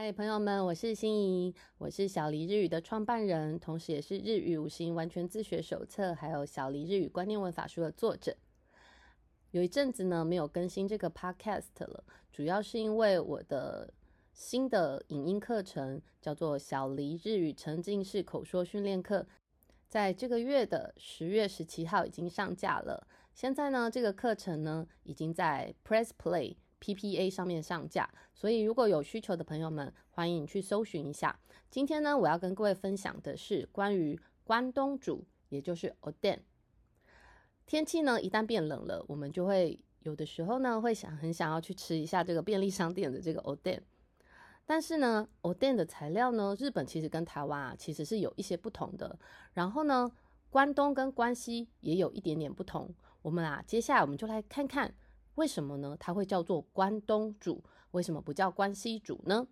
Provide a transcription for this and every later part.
嗨，朋友们，我是心怡，我是小黎日语的创办人，同时也是《日语五行完全自学手册》还有《小黎日语观念文法书》的作者。有一阵子呢，没有更新这个 podcast 了，主要是因为我的新的影音课程叫做《小黎日语沉浸式口说训练课》，在这个月的十月十七号已经上架了。现在呢，这个课程呢，已经在 Press Play。PPA 上面上架，所以如果有需求的朋友们，欢迎去搜寻一下。今天呢，我要跟各位分享的是关于关东煮，也就是 Oden。天气呢一旦变冷了，我们就会有的时候呢会想很想要去吃一下这个便利商店的这个 Oden。但是呢，Oden 的材料呢，日本其实跟台湾啊其实是有一些不同的。然后呢，关东跟关西也有一点点不同。我们啊，接下来我们就来看看。为什么呢？它会叫做关东煮，为什么不叫关西煮呢？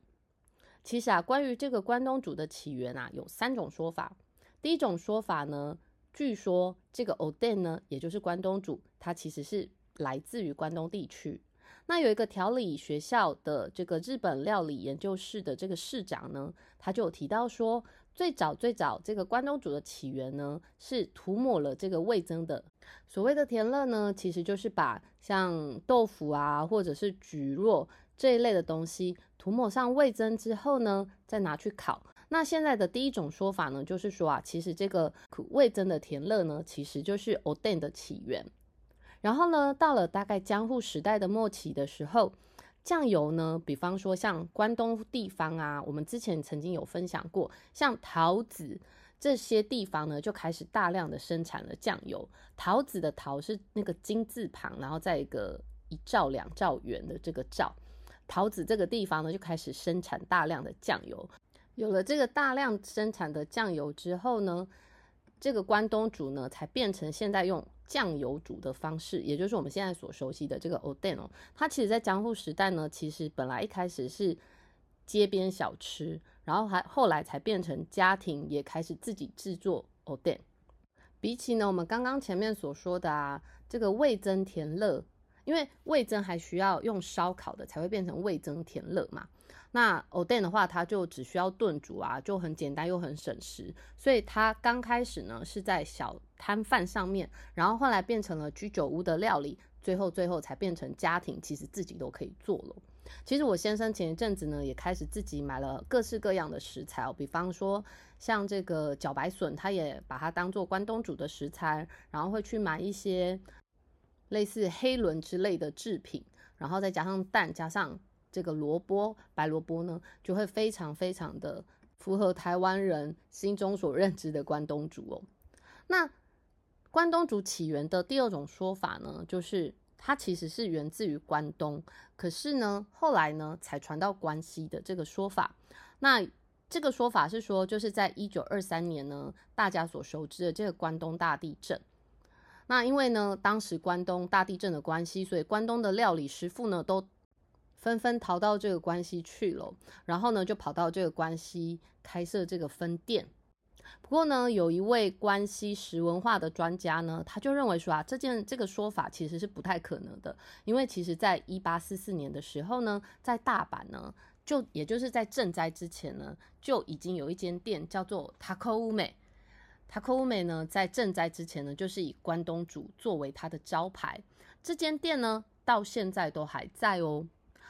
其实啊，关于这个关东煮的起源啊，有三种说法。第一种说法呢，据说这个 oden 呢，也就是关东煮，它其实是来自于关东地区。那有一个调理学校的这个日本料理研究室的这个室长呢，他就提到说，最早最早这个关东煮的起源呢，是涂抹了这个味增的。所谓的甜乐呢，其实就是把像豆腐啊，或者是蒟蒻这一类的东西涂抹上味增之后呢，再拿去烤。那现在的第一种说法呢，就是说啊，其实这个味增的甜乐呢，其实就是 oden 的起源。然后呢，到了大概江户时代的末期的时候，酱油呢，比方说像关东地方啊，我们之前曾经有分享过，像桃子这些地方呢，就开始大量的生产了酱油。桃子的桃是那个金字旁，然后再一个一兆两兆元的这个兆，桃子这个地方呢，就开始生产大量的酱油。有了这个大量生产的酱油之后呢，这个关东煮呢，才变成现在用。酱油煮的方式，也就是我们现在所熟悉的这个 oden 哦，它其实在江户时代呢，其实本来一开始是街边小吃，然后还后来才变成家庭也开始自己制作 oden。比起呢，我们刚刚前面所说的啊，这个味增甜乐，因为味增还需要用烧烤的才会变成味增甜乐嘛。那 oden 的话，它就只需要炖煮啊，就很简单又很省时，所以它刚开始呢是在小摊贩上面，然后后来变成了居酒屋的料理，最后最后才变成家庭其实自己都可以做了。其实我先生前一阵子呢也开始自己买了各式各样的食材哦，比方说像这个茭白笋，他也把它当做关东煮的食材，然后会去买一些类似黑轮之类的制品，然后再加上蛋，加上。这个萝卜白萝卜呢，就会非常非常的符合台湾人心中所认知的关东煮哦。那关东煮起源的第二种说法呢，就是它其实是源自于关东，可是呢后来呢才传到关西的这个说法。那这个说法是说，就是在一九二三年呢，大家所熟知的这个关东大地震。那因为呢当时关东大地震的关系，所以关东的料理师傅呢都。纷纷逃到这个关西去了，然后呢，就跑到这个关西开设这个分店。不过呢，有一位关西食文化的专家呢，他就认为说啊，这件这个说法其实是不太可能的，因为其实在一八四四年的时候呢，在大阪呢，就也就是在赈灾之前呢，就已经有一间店叫做塔科乌美。塔科乌美呢，在赈灾之前呢，就是以关东煮作为它的招牌。这间店呢，到现在都还在哦。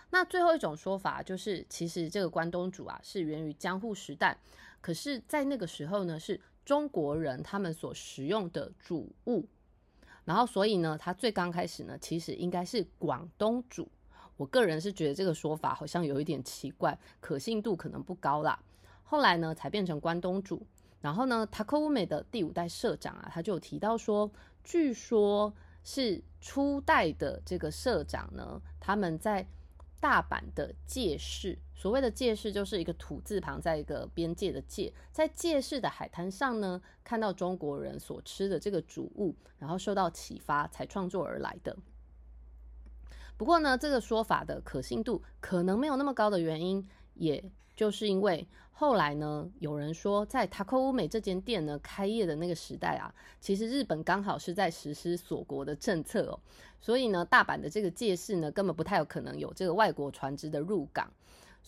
那最后一种说法就是，其实这个关东煮啊是源于江户时代，可是，在那个时候呢，是中国人他们所食用的主物，然后所以呢，它最刚开始呢，其实应该是广东煮。我个人是觉得这个说法好像有一点奇怪，可信度可能不高啦。后来呢，才变成关东煮。然后呢，Taco 乌美的第五代社长啊，他就有提到说，据说是初代的这个社长呢，他们在大阪的借市，所谓的界市就是一个土字旁，在一个边界的界，在界市的海滩上呢，看到中国人所吃的这个主物，然后受到启发才创作而来的。不过呢，这个说法的可信度可能没有那么高的原因，也。就是因为后来呢，有人说在塔科乌美这间店呢开业的那个时代啊，其实日本刚好是在实施锁国的政策哦，所以呢，大阪的这个界市呢根本不太有可能有这个外国船只的入港，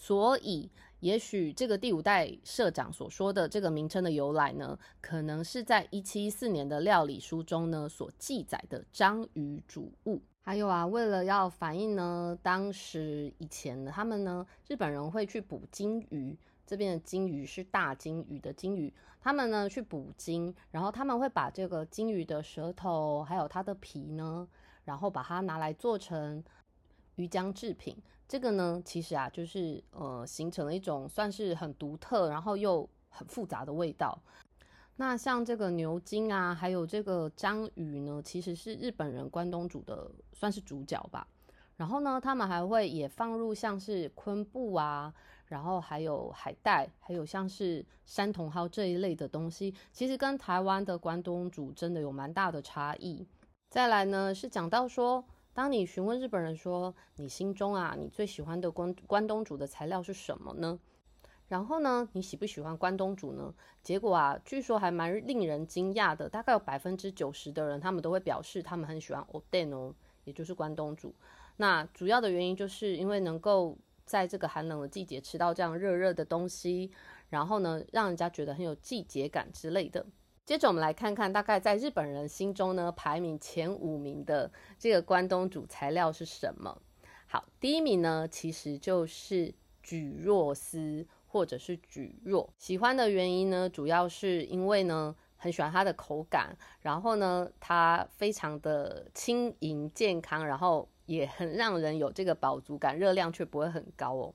所以也许这个第五代社长所说的这个名称的由来呢，可能是在一七一四年的料理书中呢所记载的章鱼煮物。还有啊，为了要反映呢，当时以前呢，他们呢日本人会去捕金鱼，这边的金鱼是大金鱼的金鱼，他们呢去捕金，然后他们会把这个金鱼的舌头还有它的皮呢，然后把它拿来做成鱼浆制品。这个呢，其实啊，就是呃，形成了一种算是很独特，然后又很复杂的味道。那像这个牛筋啊，还有这个章鱼呢，其实是日本人关东煮的算是主角吧。然后呢，他们还会也放入像是昆布啊，然后还有海带，还有像是山茼蒿这一类的东西，其实跟台湾的关东煮真的有蛮大的差异。再来呢，是讲到说。当你询问日本人说你心中啊，你最喜欢的关关东煮的材料是什么呢？然后呢，你喜不喜欢关东煮呢？结果啊，据说还蛮令人惊讶的，大概有百分之九十的人，他们都会表示他们很喜欢 oden 哦，也就是关东煮。那主要的原因就是因为能够在这个寒冷的季节吃到这样热热的东西，然后呢，让人家觉得很有季节感之类的。接着我们来看看，大概在日本人心中呢，排名前五名的这个关东煮材料是什么？好，第一名呢，其实就是蒟蒻丝或者是蒟蒻。喜欢的原因呢，主要是因为呢，很喜欢它的口感，然后呢，它非常的轻盈健康，然后也很让人有这个饱足感，热量却不会很高哦。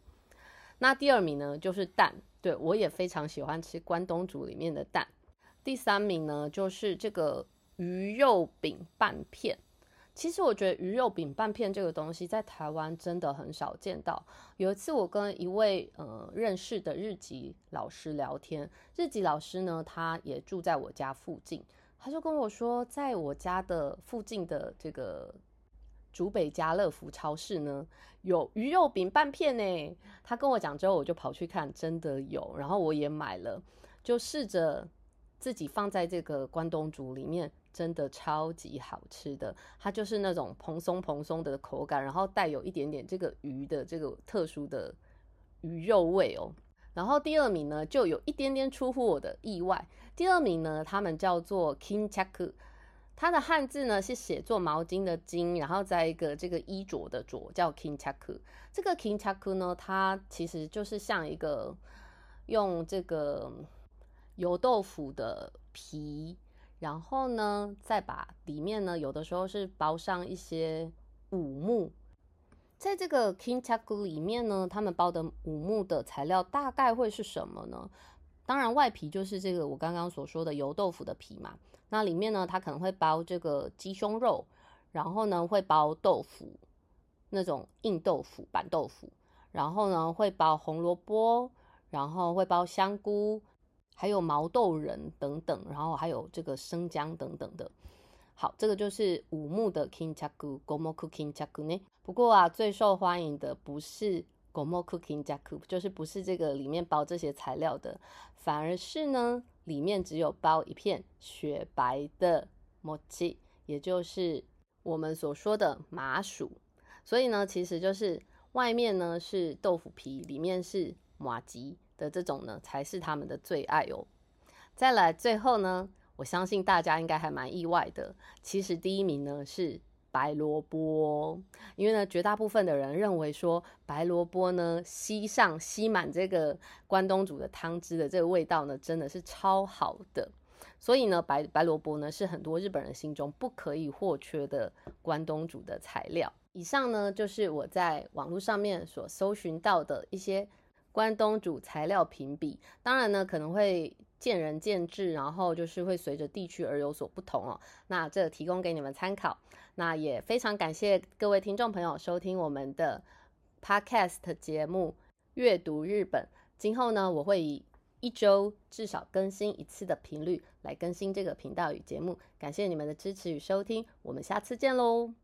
那第二名呢，就是蛋，对我也非常喜欢吃关东煮里面的蛋。第三名呢，就是这个鱼肉饼半片。其实我觉得鱼肉饼半片这个东西在台湾真的很少见到。有一次我跟一位呃认识的日籍老师聊天，日籍老师呢，他也住在我家附近，他就跟我说，在我家的附近的这个竹北家乐福超市呢，有鱼肉饼半片呢。他跟我讲之后，我就跑去看，真的有，然后我也买了，就试着。自己放在这个关东煮里面，真的超级好吃的。它就是那种蓬松蓬松的口感，然后带有一点点这个鱼的这个特殊的鱼肉味哦。然后第二名呢，就有一点点出乎我的意外。第二名呢，他们叫做 Kinchaku，它的汉字呢是写作毛巾的巾，然后在一个这个衣着的着，叫 Kinchaku。这个 Kinchaku 呢，它其实就是像一个用这个。油豆腐的皮，然后呢，再把里面呢，有的时候是包上一些五木。在这个 King Chaku 里面呢，他们包的五木的材料大概会是什么呢？当然，外皮就是这个我刚刚所说的油豆腐的皮嘛。那里面呢，它可能会包这个鸡胸肉，然后呢，会包豆腐，那种硬豆腐、板豆腐，然后呢，会包红萝卜，然后会包香菇。还有毛豆仁等等，然后还有这个生姜等等的。好，这个就是五木的 kinchaku gomoku kinchaku 呢。不过啊，最受欢迎的不是 gomoku kinchaku，就是不是这个里面包这些材料的，反而是呢，里面只有包一片雪白的 mochi，也就是我们所说的麻薯。所以呢，其实就是外面呢是豆腐皮，里面是麻吉。的这种呢，才是他们的最爱哦。再来，最后呢，我相信大家应该还蛮意外的。其实第一名呢是白萝卜，因为呢，绝大部分的人认为说白萝卜呢吸上吸满这个关东煮的汤汁的这个味道呢，真的是超好的。所以呢，白白萝卜呢是很多日本人心中不可以或缺的关东煮的材料。以上呢就是我在网络上面所搜寻到的一些。关东煮材料评比，当然呢可能会见仁见智，然后就是会随着地区而有所不同哦。那这提供给你们参考。那也非常感谢各位听众朋友收听我们的 Podcast 节目《阅读日本》。今后呢，我会以一周至少更新一次的频率来更新这个频道与节目。感谢你们的支持与收听，我们下次见喽。